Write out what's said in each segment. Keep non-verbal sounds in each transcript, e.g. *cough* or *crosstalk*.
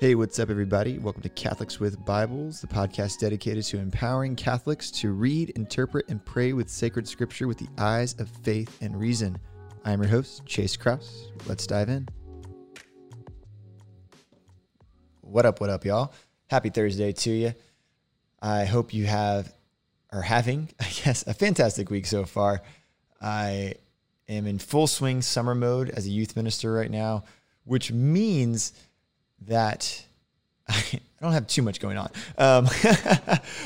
Hey, what's up, everybody? Welcome to Catholics with Bibles, the podcast dedicated to empowering Catholics to read, interpret, and pray with sacred scripture with the eyes of faith and reason. I'm your host, Chase Kraus. Let's dive in. What up, what up, y'all? Happy Thursday to you. I hope you have, are having, *laughs* I guess, a fantastic week so far. I am in full swing summer mode as a youth minister right now, which means that *laughs* I don't have too much going on, um, *laughs*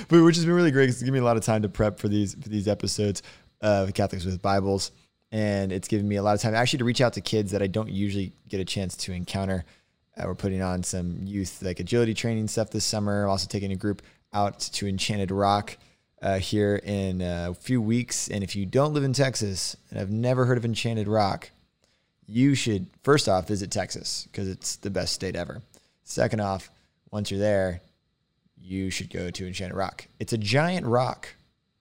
but which has been really great. It's given me a lot of time to prep for these for these episodes of Catholics with Bibles, and it's given me a lot of time actually to reach out to kids that I don't usually get a chance to encounter. Uh, we're putting on some youth like agility training stuff this summer. I'm also taking a group out to Enchanted Rock uh, here in a few weeks. And if you don't live in Texas and have never heard of Enchanted Rock, you should first off visit Texas because it's the best state ever. Second off, once you're there, you should go to Enchanted Rock. It's a giant rock.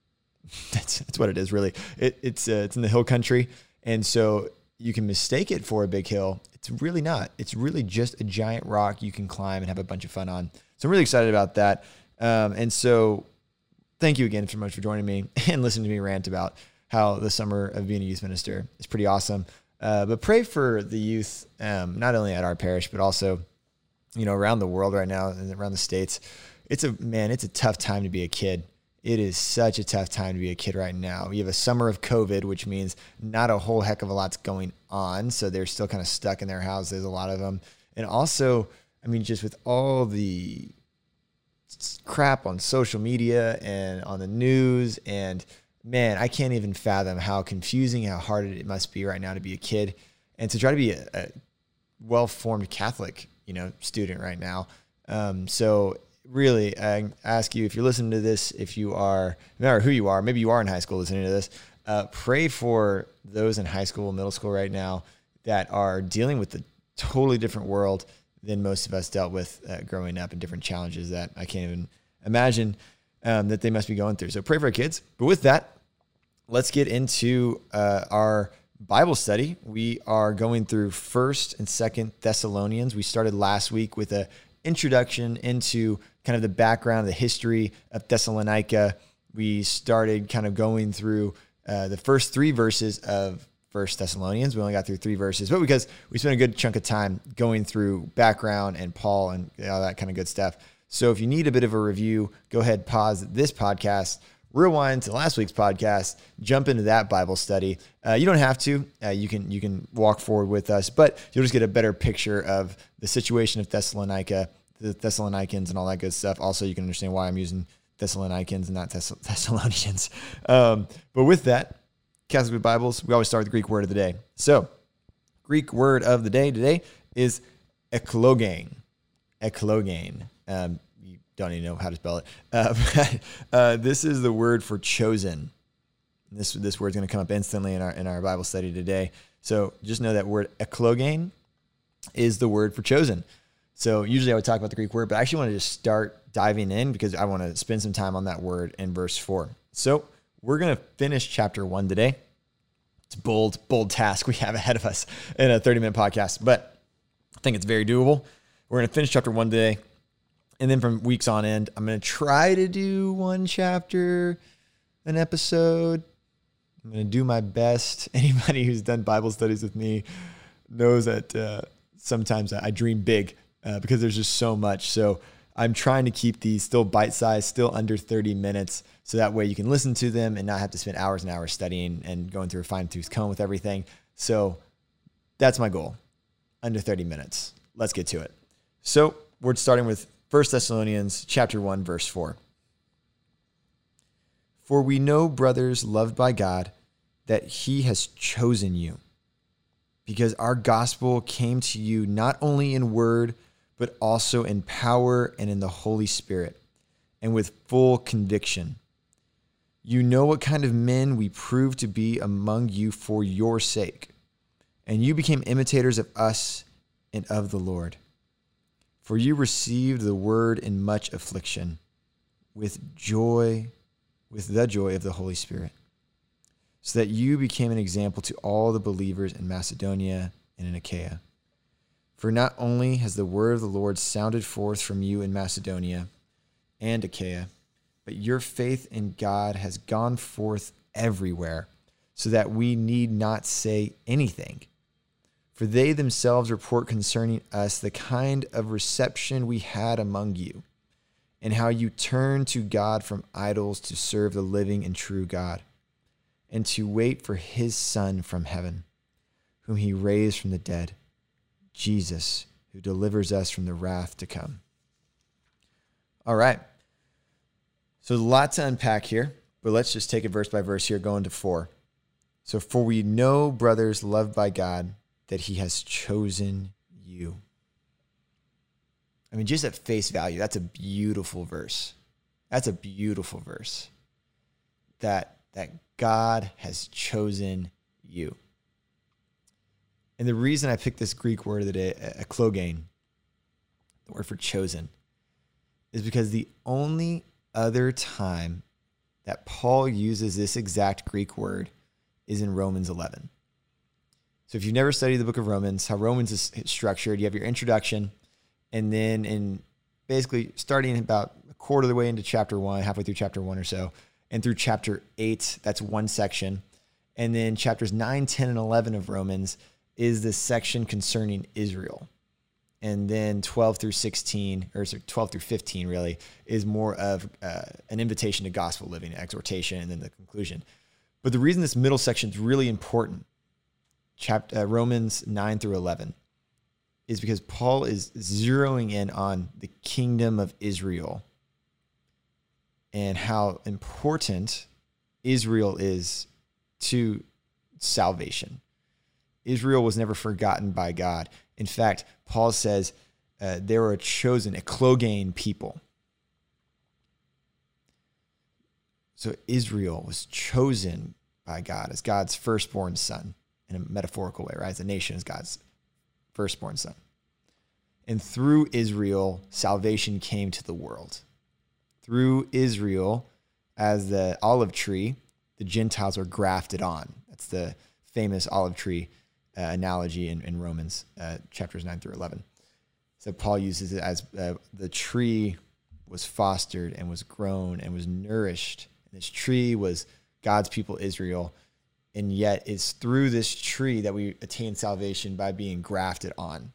*laughs* that's, that's what it is, really. It, it's uh, it's in the hill country, and so you can mistake it for a big hill. It's really not. It's really just a giant rock you can climb and have a bunch of fun on. So I'm really excited about that. Um, and so, thank you again so much for joining me *laughs* and listening to me rant about how the summer of being a youth minister is pretty awesome. Uh, but pray for the youth, um, not only at our parish, but also, you know, around the world right now and around the states. It's a man, it's a tough time to be a kid. It is such a tough time to be a kid right now. You have a summer of COVID, which means not a whole heck of a lot's going on. So they're still kind of stuck in their houses, a lot of them. And also, I mean, just with all the crap on social media and on the news and man, I can't even fathom how confusing, how hard it must be right now to be a kid and to try to be a, a well-formed Catholic, you know, student right now. Um, so really, I ask you if you're listening to this, if you are, no matter who you are, maybe you are in high school listening to this, uh, pray for those in high school, middle school right now that are dealing with a totally different world than most of us dealt with uh, growing up and different challenges that I can't even imagine um, that they must be going through. So pray for our kids. But with that, let's get into uh, our Bible study. We are going through First and Second Thessalonians. We started last week with a introduction into kind of the background, the history of Thessalonica. We started kind of going through uh, the first three verses of First Thessalonians. We only got through three verses, but because we spent a good chunk of time going through background and Paul and all that kind of good stuff. So if you need a bit of a review, go ahead, pause this podcast, rewind to last week's podcast, jump into that Bible study. Uh, you don't have to. Uh, you can you can walk forward with us, but you'll just get a better picture of the situation of Thessalonica, the Thessalonians, and all that good stuff. Also, you can understand why I'm using Thessalonians and not Thess- *laughs* Thessalonians. Um, but with that, Catholic Bibles, we always start with the Greek word of the day. So, Greek word of the day today is eklogein. Eklogein. Um, don't even know how to spell it. Uh, *laughs* uh, this is the word for chosen. This this word's going to come up instantly in our in our Bible study today. So just know that word eklogein is the word for chosen. So usually I would talk about the Greek word, but I actually want to just start diving in because I want to spend some time on that word in verse four. So we're going to finish chapter one today. It's bold, bold task we have ahead of us in a 30 minute podcast, but I think it's very doable. We're going to finish chapter one today and then from weeks on end, I'm going to try to do one chapter an episode. I'm going to do my best. *laughs* Anybody who's done Bible studies with me knows that uh, sometimes I dream big uh, because there's just so much. So I'm trying to keep these still bite sized, still under 30 minutes. So that way you can listen to them and not have to spend hours and hours studying and going through a fine tooth comb with everything. So that's my goal under 30 minutes. Let's get to it. So we're starting with 1 Thessalonians chapter 1 verse 4. For we know, brothers loved by God, that he has chosen you, because our gospel came to you not only in word, but also in power and in the Holy Spirit, and with full conviction. You know what kind of men we proved to be among you for your sake, and you became imitators of us and of the Lord. For you received the word in much affliction, with joy, with the joy of the Holy Spirit, so that you became an example to all the believers in Macedonia and in Achaia. For not only has the word of the Lord sounded forth from you in Macedonia and Achaia, but your faith in God has gone forth everywhere, so that we need not say anything. For they themselves report concerning us the kind of reception we had among you, and how you turned to God from idols to serve the living and true God, and to wait for his Son from heaven, whom he raised from the dead Jesus, who delivers us from the wrath to come. All right. So, a lot to unpack here, but let's just take it verse by verse here, going to four. So, for we know, brothers, loved by God, that he has chosen you. I mean, just at face value, that's a beautiful verse. That's a beautiful verse. That that God has chosen you. And the reason I picked this Greek word of the day, the word for chosen, is because the only other time that Paul uses this exact Greek word is in Romans 11. So if you've never studied the book of Romans, how Romans is structured, you have your introduction, and then in basically starting about a quarter of the way into chapter one, halfway through chapter one or so, and through chapter eight, that's one section. And then chapters 9, 10, and 11 of Romans is this section concerning Israel. And then 12 through 16, or 12 through 15, really, is more of uh, an invitation to gospel living, exhortation, and then the conclusion. But the reason this middle section is really important, chapter, uh, Romans 9 through 11, is because Paul is zeroing in on the kingdom of Israel and how important Israel is to salvation. Israel was never forgotten by God. In fact, Paul says uh, they were a chosen, eklogein people. So Israel was chosen by God as God's firstborn son in a metaphorical way, right? As a nation, as God's firstborn son. And through Israel, salvation came to the world. Through Israel, as the olive tree, the Gentiles were grafted on. That's the famous olive tree uh, analogy in, in Romans uh, chapters 9 through 11. So Paul uses it as uh, the tree was fostered and was grown and was nourished. This tree was God's people, Israel. And yet it's through this tree that we attain salvation by being grafted on.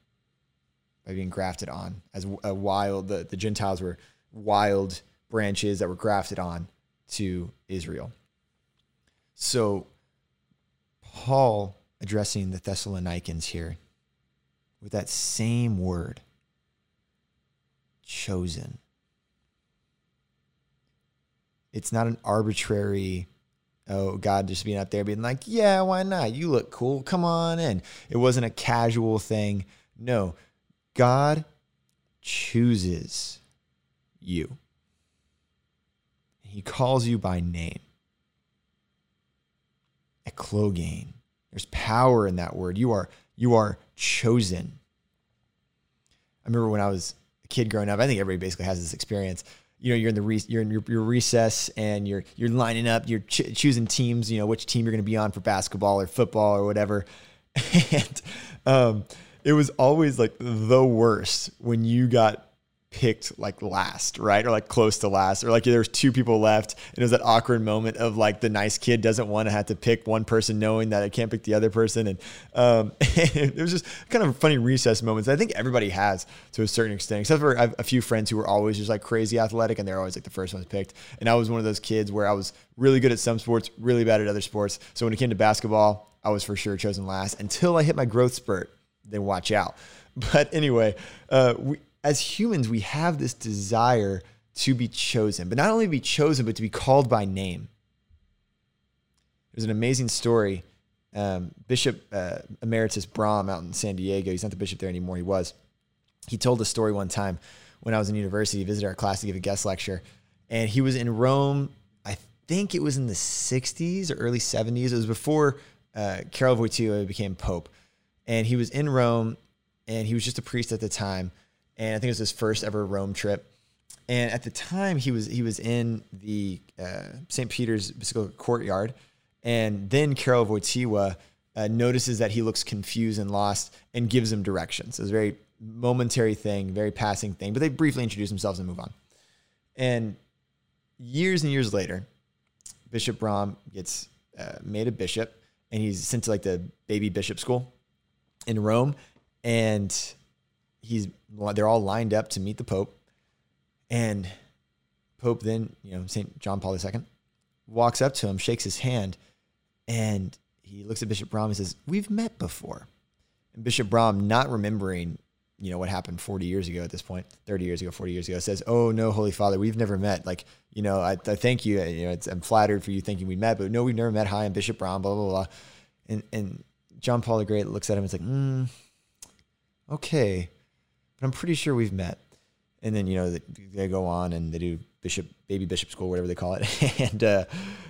By being grafted on. As a wild, the, the Gentiles were wild branches that were grafted on to Israel. So Paul addressing the Thessalonians here with that same word chosen. It's not an arbitrary, oh, God just being up there being like, yeah, why not? You look cool. Come on in. It wasn't a casual thing. No, God chooses you. He calls you by name. A Eklogein. There's power in that word. You are you are chosen. I remember when I was a kid growing up. I think everybody basically has this experience. You know, you're in the re- you're in your, your, recess and you're you're lining up. You're ch- choosing teams. You know which team you're going to be on for basketball or football or whatever. *laughs* And um, it was always like the worst when you got picked like last, right? Or like close to last, or like there's two people left. And it was that awkward moment of like the nice kid doesn't want to have to pick one person knowing that I can't pick the other person. And, um, *laughs* it was just kind of funny recess moments. I think everybody has to a certain extent, except for a few friends who were always just like crazy athletic and they're always like the first ones picked. And I was one of those kids where I was really good at some sports, really bad at other sports. So when it came to basketball, I was for sure chosen last until I hit my growth spurt. Then watch out. *laughs* But anyway, uh, we, as humans, we have this desire to be chosen, but not only be chosen, but to be called by name. There's an amazing story. Um, bishop uh, Emeritus Brom out in San Diego, he's not the bishop there anymore, he was. He told a story one time when I was in university, he visited our class to give a guest lecture, and he was in Rome. I think it was in the 60s or early 70s. It was before uh, Karol Wojtyła became pope. And he was in Rome, and he was just a priest at the time and I think it was his first ever Rome trip. And at the time, he was he was in the uh, St. Peter's Basilica courtyard, and then Karol Wojtyła uh, notices that he looks confused and lost and gives him directions. It's a very momentary thing, very passing thing, but they briefly introduce themselves and move on. And years and years later, Bishop Brom gets uh, made a bishop and he's sent to like the baby bishop school in Rome. And he's they're all lined up to meet the Pope. And Pope then, you know, St. John Paul II walks up to him, shakes his hand, and he looks at Bishop Brom and says, We've met before. And Bishop Brom, not remembering, you know, what happened 40 years ago at this point, 30 years ago, 40 years ago, says, Oh, no, Holy Father, we've never met. Like, you know, I, I thank you. You know, I'm flattered for you thinking we met, but no, we've never met. Hi, I'm Bishop Brom, blah, blah, blah. And, and John Paul the Great looks at him and is like, mm, okay, but I'm pretty sure we've met. And then, you know, they go on and they do bishop, baby bishop school, whatever they call it. *laughs* and uh,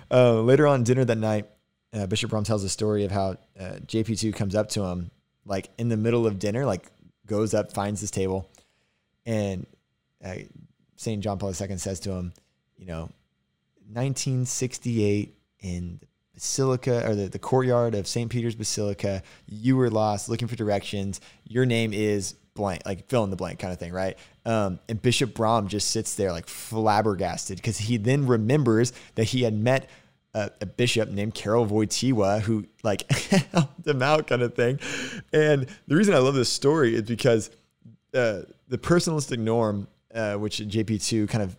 uh, later on dinner that night, uh, Bishop Brom tells a story of how uh, JP2 comes up to him, like in the middle of dinner, like goes up, finds his table, and uh, St. John Paul II says to him, you know, 1968 in the Basilica or the, the courtyard of St. Peter's Basilica, you were lost looking for directions. Your name is blank, like fill in the blank kind of thing, right? Um, and Bishop Brom just sits there like flabbergasted because he then remembers that he had met a, a bishop named Karol Wojtyła who like *laughs* helped him out kind of thing. And the reason I love this story is because uh, the personalistic norm, uh, which JP2 kind of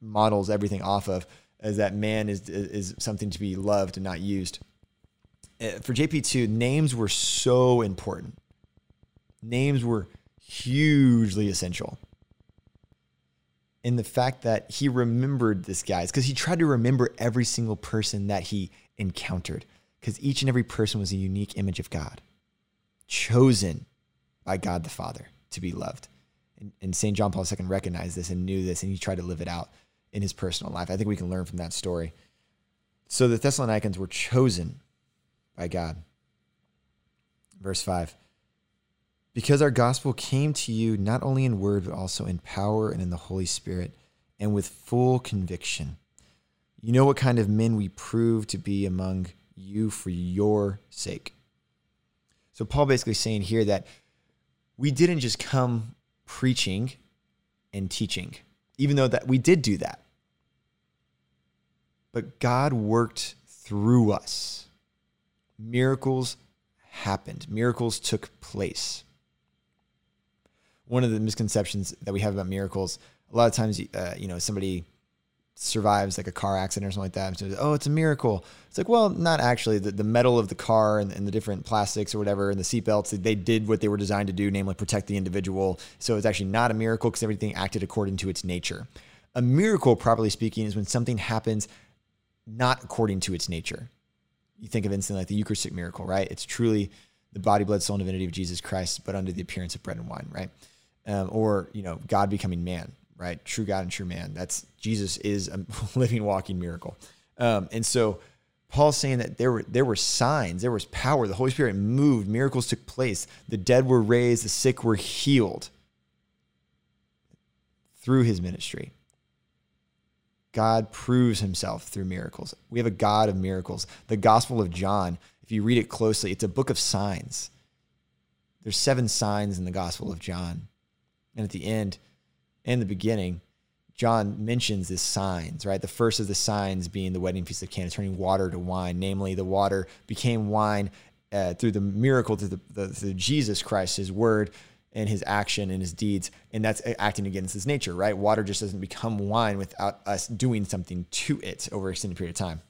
models everything off of, is that man is, is something to be loved and not used. Uh, for JP2, names were so important. Names were hugely essential. In the fact that he remembered this guy's because he tried to remember every single person that he encountered, because each and every person was a unique image of God, chosen by God the Father to be loved. And, and St. John Paul II recognized this and knew this, and he tried to live it out in his personal life. I think we can learn from that story. So the Thessalonians were chosen by God. Verse 5 because our gospel came to you not only in word, but also in power and in the Holy Spirit, and with full conviction. You know what kind of men we prove to be among you for your sake. So, Paul basically saying here that we didn't just come preaching and teaching, even though that we did do that. But God worked through us. Miracles happened, miracles took place one of the misconceptions that we have about miracles. A lot of times, uh, you know, somebody survives like a car accident or something like that. And so, oh, it's a miracle. It's like, well, not actually. The, the metal of the car and, and the different plastics or whatever and the seatbelts, they did what they were designed to do, namely protect the individual. So it's actually not a miracle because everything acted according to its nature. A miracle, properly speaking, is when something happens not according to its nature. You think of instantly like the Eucharistic miracle, right? It's truly the body, blood, soul, and divinity of Jesus Christ, but under the appearance of bread and wine, right? Um, or you know God becoming man, right? True God and true man. That's Jesus is a *laughs* living, walking miracle. Um, and so Paul's saying that there were there were signs, there was power. The Holy Spirit moved, miracles took place, the dead were raised, the sick were healed through his ministry. God proves himself through miracles. We have a God of miracles. The Gospel of John, if you read it closely, it's a book of signs. There's seven signs in the Gospel of John. And at the end and the beginning, John mentions the signs, right? The first of the signs being the wedding feast of Cana, turning water to wine. Namely, the water became wine uh, through the miracle through, the, the, through Jesus Christ, his word and his action and his deeds. And that's acting against his nature, right? Water just doesn't become wine without us doing something to it over an extended period of time.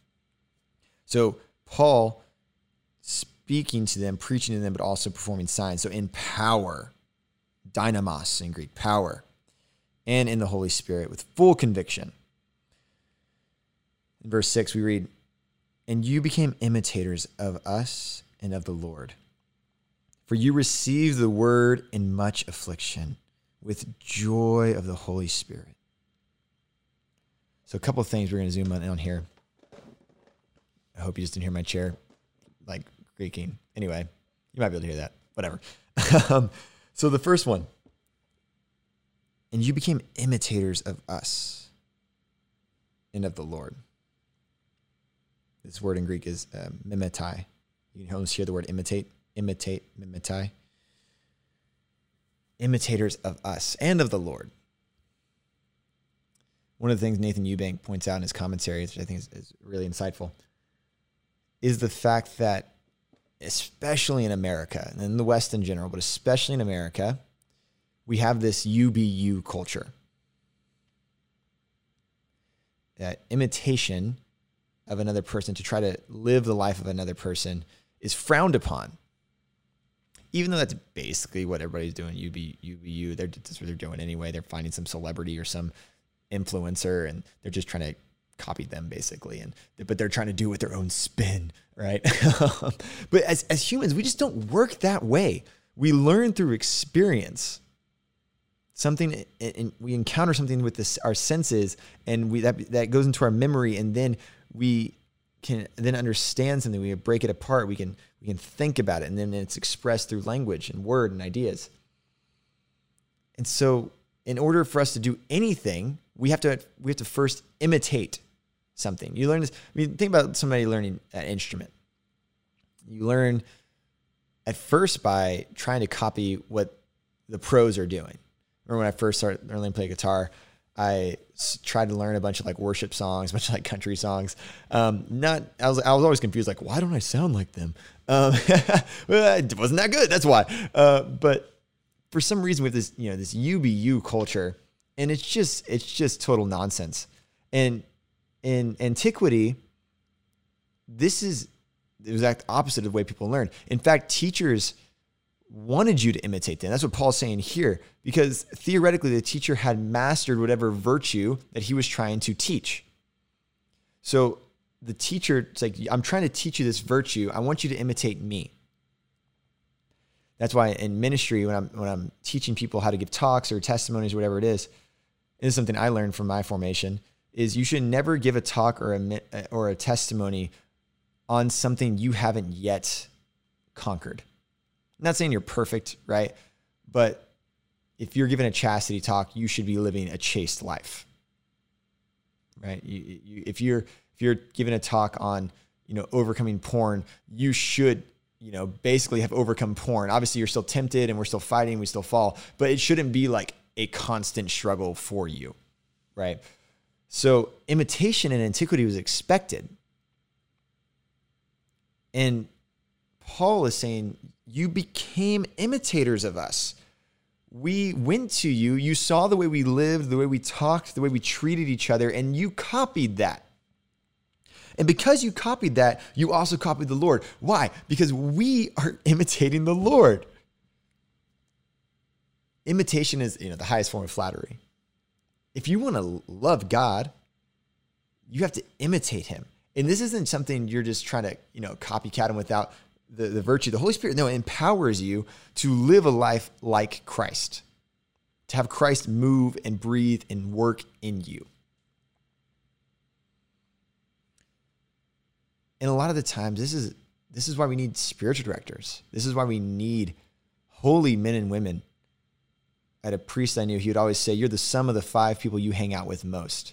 So, Paul speaking to them, preaching to them, but also performing signs. So, in power, dynamos in Greek, power, and in the Holy Spirit with full conviction. In verse 6, we read, And you became imitators of us and of the Lord. For you received the word in much affliction with joy of the Holy Spirit. So, a couple of things we're going to zoom in on here. I hope you just didn't hear my chair like creaking. Anyway, you might be able to hear that. Whatever. *laughs* Um, so the first one, and you became imitators of us and of the Lord. This word in Greek is uh, mimetai. You can almost hear the word imitate, imitate, mimetai. Imitators of us and of the Lord. One of the things Nathan Eubank points out in his commentary, which I think is, is really insightful, is the fact that, especially in America and in the West in general, but especially in America, we have this UBU culture. That imitation of another person to try to live the life of another person is frowned upon. Even though that's basically what everybody's doing, UB, UBU, they're, that's what they're doing anyway. They're finding some celebrity or some influencer and they're just trying to copy them basically and but they're trying to do it with their own spin right? *laughs* Um, but as, as humans we just don't work that way. We learn through experience. Something and we encounter something with this our senses and we that that goes into our memory and then we can then understand something. We break it apart. We can we can think about it and then it's expressed through language and word and ideas. And so in order for us to do anything we have to we have to first imitate something. You learn this. I mean, think about somebody learning an instrument. You learn at first by trying to copy what the pros are doing. Remember when I first started learning to play guitar, I tried to learn a bunch of like worship songs, *laughs* a bunch of like country songs. Um, not, I was, I was always confused, like, why don't I sound like them? Um, *laughs* it wasn't that good. That's why. Uh, but for some reason, with this, you know, this UBU culture, and it's just it's just total nonsense. And in antiquity, this is the exact opposite of the way people learn. In fact, teachers wanted you to imitate them. That's what Paul's saying here, because theoretically, the teacher had mastered whatever virtue that he was trying to teach. So the teacher, it's like, I'm trying to teach you this virtue. I want you to imitate me. That's why in ministry, when I'm when I'm teaching people how to give talks or testimonies, or whatever it is, this is something I learned from my formation is you should never give a talk or a uh, or a testimony on something you haven't yet conquered. I'm not saying you're perfect, right? But if you're giving a chastity talk, you should be living a chaste life. Right? You, you, if you're if you're giving a talk on, you know, overcoming porn, you should you know, basically have overcome porn. Obviously, you're still tempted and we're still fighting, we still fall, but it shouldn't be like a constant struggle for you, right? So imitation in antiquity was expected. And Paul is saying, You became imitators of us. We went to you, you saw the way we lived, the way we talked, the way we treated each other, and you copied that. And because you copied that, you also copied the Lord. Why? Because we are *laughs* imitating the Lord imitation is you know the highest form of flattery. If you want to love God, you have to imitate him. And this isn't something you're just trying to, you know, copycat him without the, the virtue. The Holy Spirit, no, empowers you to live a life like Christ, to have Christ move and breathe and work in you. And a lot of the times, this is this is why we need spiritual directors. This is why we need holy men and women Had a priest I knew, he would always say, You're the sum of the five people you hang out with most.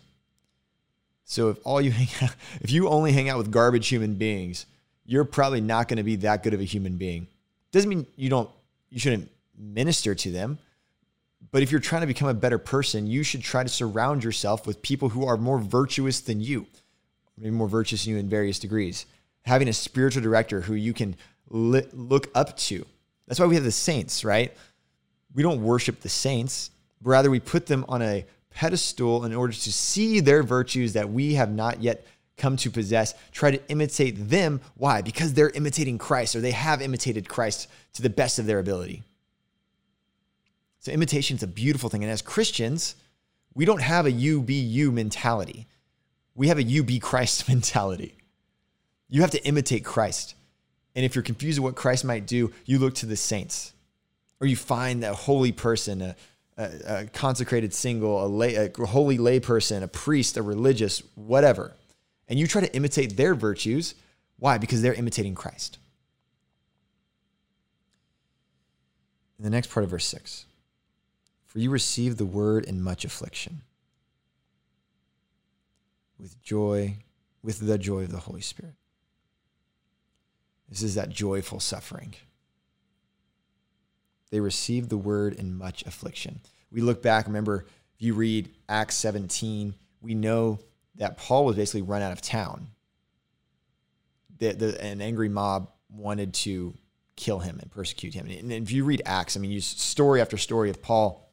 So if all you *laughs* hang out, if you only hang out with garbage human beings, you're probably not going to be that good of a human being. Doesn't mean you don't you shouldn't minister to them. But if you're trying to become a better person, you should try to surround yourself with people who are more virtuous than you, maybe more virtuous than you in various degrees. Having a spiritual director who you can look up to. That's why we have the saints, right? We don't worship the saints. Rather, we put them on a pedestal in order to see their virtues that we have not yet come to possess, try to imitate them. Why? Because they're imitating Christ or they have imitated Christ to the best of their ability. So, imitation is a beautiful thing. And as Christians, we don't have a you be you mentality, we have a you be Christ *laughs* mentality. You have to imitate Christ. And if you're confused with what Christ might do, you look to the saints or you find a holy person, a, a, a consecrated single, a, lay, a holy lay person, a priest, a religious, whatever, and you try to imitate their virtues. Why? Because they're imitating Christ. In the next part of verse 6 For you received the word in much affliction, with joy, with the joy of the Holy Spirit. This is that joyful suffering. They received the word in much affliction. We look back, remember, if you read Acts 17, we know that Paul was basically run out of town. The, the, an angry mob wanted to kill him and persecute him. And if you read Acts, I mean, you story after story of Paul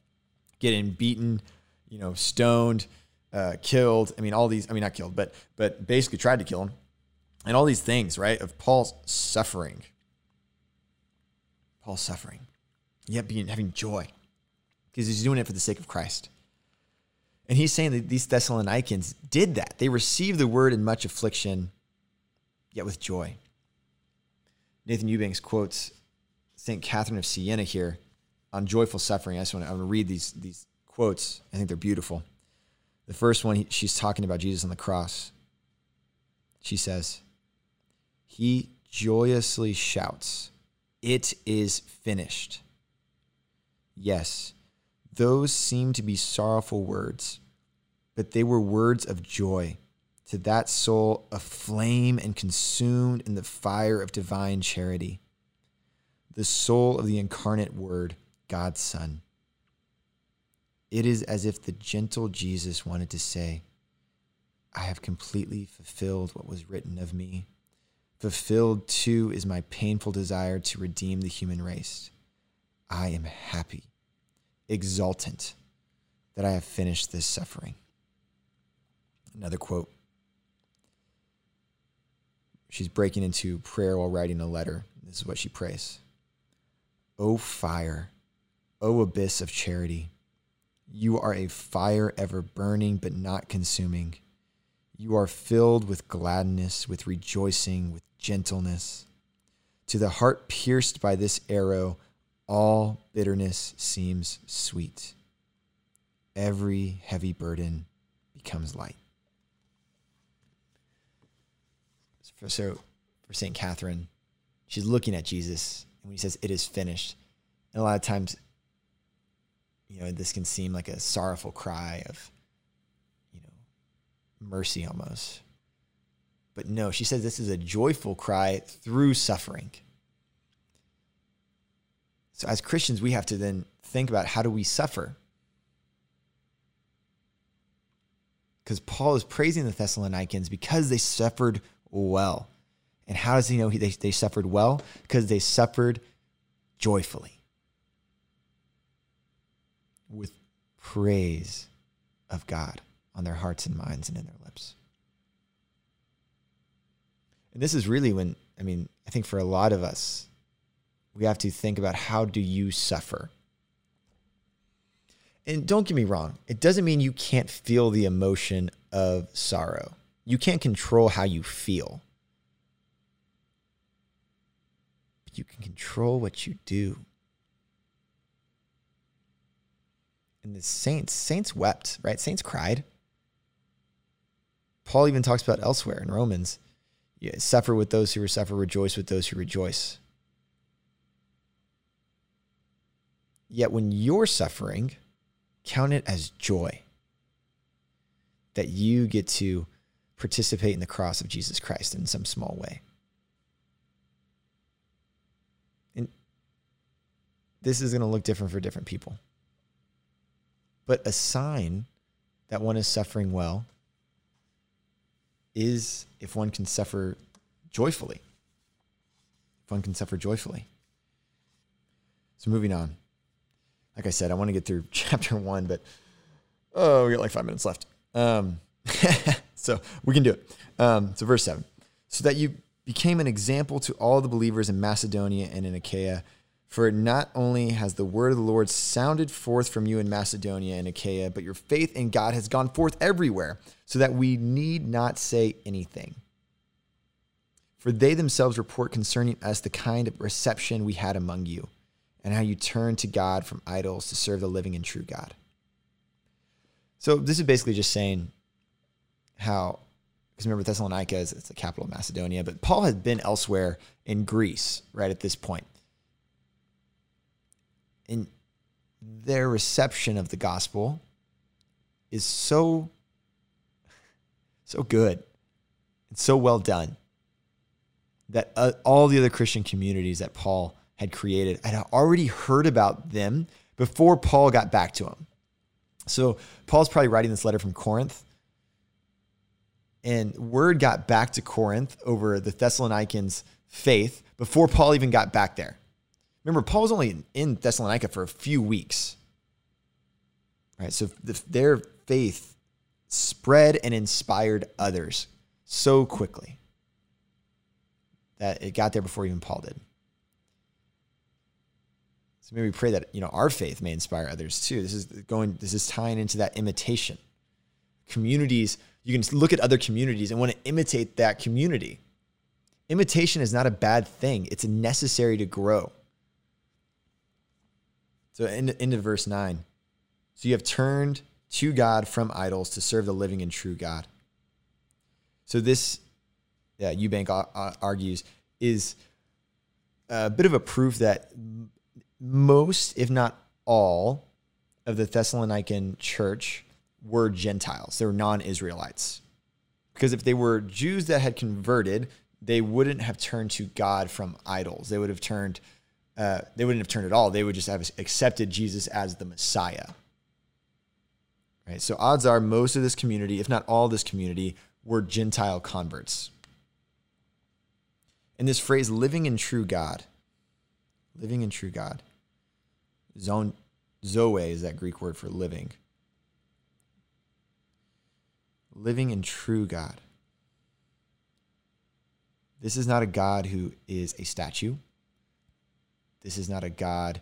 getting beaten, you know, stoned, uh, killed. I mean, all these. I mean, not killed, but but basically tried to kill him, and all these things, right? Of Paul's suffering. Paul's suffering, yet being having joy, because he's doing it for the sake of Christ. And he's saying that these Thessalonians did that. They received the word in much affliction, yet with joy. Nathan Eubanks quotes St. Catherine of Siena here on joyful suffering. I just want to, I want to read these, these quotes. I think they're beautiful. The first one, she's talking about Jesus on the cross. She says, He joyously shouts, It is finished. Yes, those seemed to be sorrowful words, but they were words of joy to that soul aflame and consumed in the fire of divine charity, the soul of the incarnate Word, God's Son. It is as if the gentle Jesus wanted to say, I have completely fulfilled what was written of me. Fulfilled too is my painful desire to redeem the human race. I am happy, exultant that I have finished this suffering. Another quote. She's breaking into prayer while writing a letter. This is what she prays O fire, O abyss of charity you are a fire ever burning but not consuming. You are filled with gladness, with rejoicing, with gentleness. To the heart pierced by this arrow, all bitterness seems sweet. Every heavy burden becomes light. So, for St. Catherine, she's looking at Jesus, and when he says, It is finished, and a lot of times you know, this can seem like a sorrowful cry of, you know, mercy almost. But no, she says this is a joyful cry through suffering. So as Christians, we have to then think about how do we suffer? Because Paul is praising the Thessalonians because they suffered well. And how does he know they, they suffered well? Because they suffered joyfully with praise of God on their hearts and minds and in their lips. And this is really when, I mean, I think for a lot of us, we have to think about how do you suffer? And don't get me wrong, it doesn't mean you can't feel the emotion of sorrow. You can't control how you feel. But you can control what you do. and the saints, saints wept, right? Saints cried. Paul even talks about elsewhere in Romans, suffer with those who suffer, rejoice with those who rejoice. Yet when you're suffering, count it as joy that you get to participate in the cross of Jesus Christ in some small way. And this is going to look different for different people. But a sign that one is suffering well is if one can suffer joyfully. If one can suffer joyfully. So moving on. Like I said, I want to get through *laughs* chapter one, but oh, we got like five minutes left. Um, *laughs* so we can do it. Um, so verse seven. So that you became an example to all the believers in Macedonia and in Achaia for not only has the word of the Lord sounded forth from you in Macedonia and Achaia, but your faith in God has gone forth everywhere, so that we need not say anything. For they themselves report concerning us the kind of reception we had among you, and how you turn to God from idols to serve the living and true God. So this is basically just saying how, because remember Thessalonica is it's the capital of Macedonia, but Paul had been elsewhere in Greece right at this point. and their reception of the gospel is so so good and so well done that uh, all the other Christian communities that Paul had created I had already heard about them before Paul got back to them. So Paul's probably writing this letter from Corinth. And word got back to Corinth over the Thessalonians' faith before Paul even got back there. Remember, Paul was only in Thessalonica for a few weeks. Right? So the, their faith spread and inspired others so quickly that it got there before even Paul did. So maybe we pray that you know our faith may inspire others too. This is going. This is tying into that imitation. Communities. You can look at other communities and want to imitate that community. Imitation is not a bad thing. It's necessary to grow. So into, into verse nine. So you have turned to God from idols to serve the living and true God. So this, yeah, Eubank uh, uh, argues, is a bit of a proof that most, if not all, of the Thessalonican church were Gentiles. They were non Israelites. Because if they were Jews that had converted, they wouldn't have turned to God from idols. They would have turned, uh, they wouldn't have turned at all. They would just have accepted Jesus as the Messiah. Right? So odds are most of this community, if not all this community, were Gentile converts. And this phrase, living in true God, living in true God, zone, zoe is that Greek word for living. Living in true God. This is not a God who is a statue. This is not a God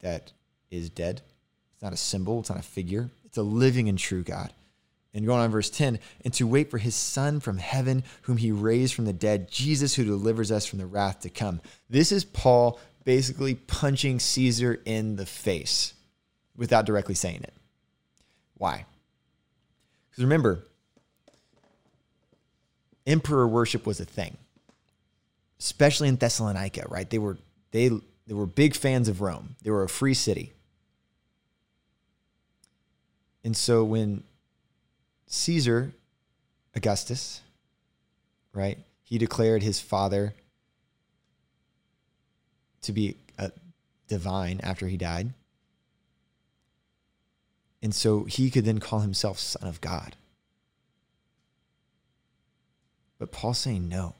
that is dead. It's not a symbol, it's not a figure. It's a living and true God. And going on verse 10, and to wait for his son from heaven, whom he raised from the dead, Jesus, who delivers us from the wrath to come. This is Paul basically punching Caesar in the face without directly saying it. Why? Because remember, emperor worship was a thing, especially in Thessalonica, right? They were they they were big fans of Rome. They were a free city. And so when Caesar Augustus, right, he declared his father to be divine after he died. And so he could then call himself son of God. But Paul's saying no.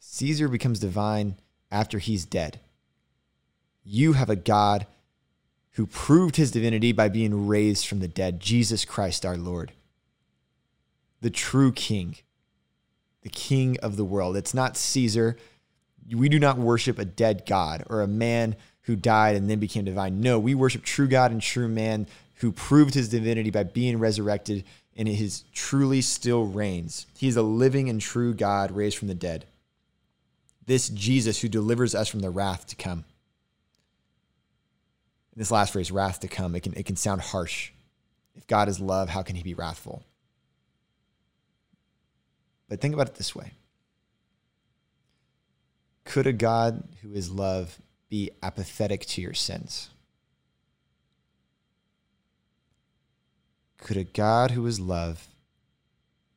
Caesar becomes divine after he's dead. You have a God who proved his divinity by being raised from the dead, Jesus Christ our Lord, the true King, the King of the world. It's not Caesar. We do not worship a dead God or a man who died and then became divine. No, we worship true God and true man who proved his divinity by being resurrected and his truly still reigns. He is a living and true God raised from the dead. This Jesus who delivers us from the wrath to come this last phrase, wrath to come, it can, it can sound harsh. If God is love, how can he be wrathful? But think about it this way Could a God who is love be apathetic to your sins? Could a God who is love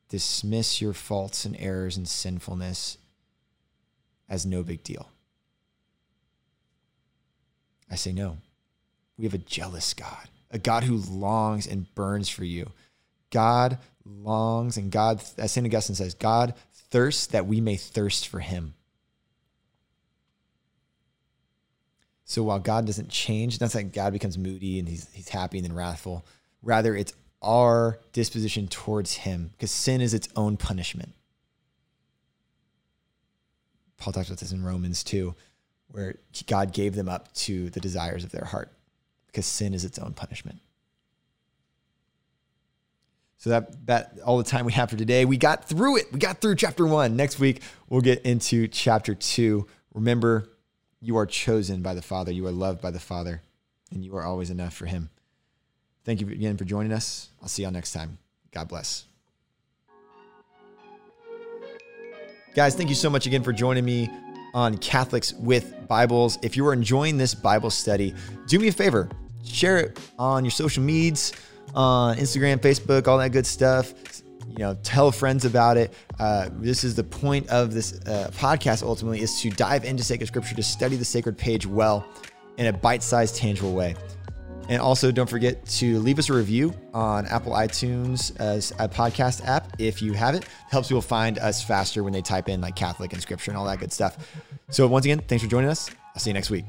dismiss your faults and errors and sinfulness as no big deal? I say no. We have a jealous God, a God who longs and burns for you. God longs, and God, as St. Augustine says, God thirsts that we may thirst for him. So while God doesn't change, that's like God becomes moody and he's, he's happy and then wrathful. Rather, it's our disposition towards him because sin is its own punishment. Paul talks about this in Romans 2, where God gave them up to the desires of their heart because sin is its own punishment. So that that all the time we have for today. We got through it. We got through chapter 1. Next week we'll get into chapter 2. Remember you are chosen by the Father. You are loved by the Father and you are always enough for him. Thank you again for joining us. I'll see y'all next time. God bless. Guys, thank you so much again for joining me on Catholics with Bibles. If you are enjoying this Bible study, do me a favor share it on your social medias, on uh, Instagram, Facebook, all that good stuff. You know, tell friends about it. Uh, this is the point of this uh, podcast ultimately is to dive into sacred scripture, to study the sacred page well in a bite sized, tangible way. And also, don't forget to leave us a review on Apple iTunes as a podcast app if you have it. it. Helps people find us faster when they type in like Catholic and scripture and all that good stuff. So, once again, thanks for joining us. I'll see you next week.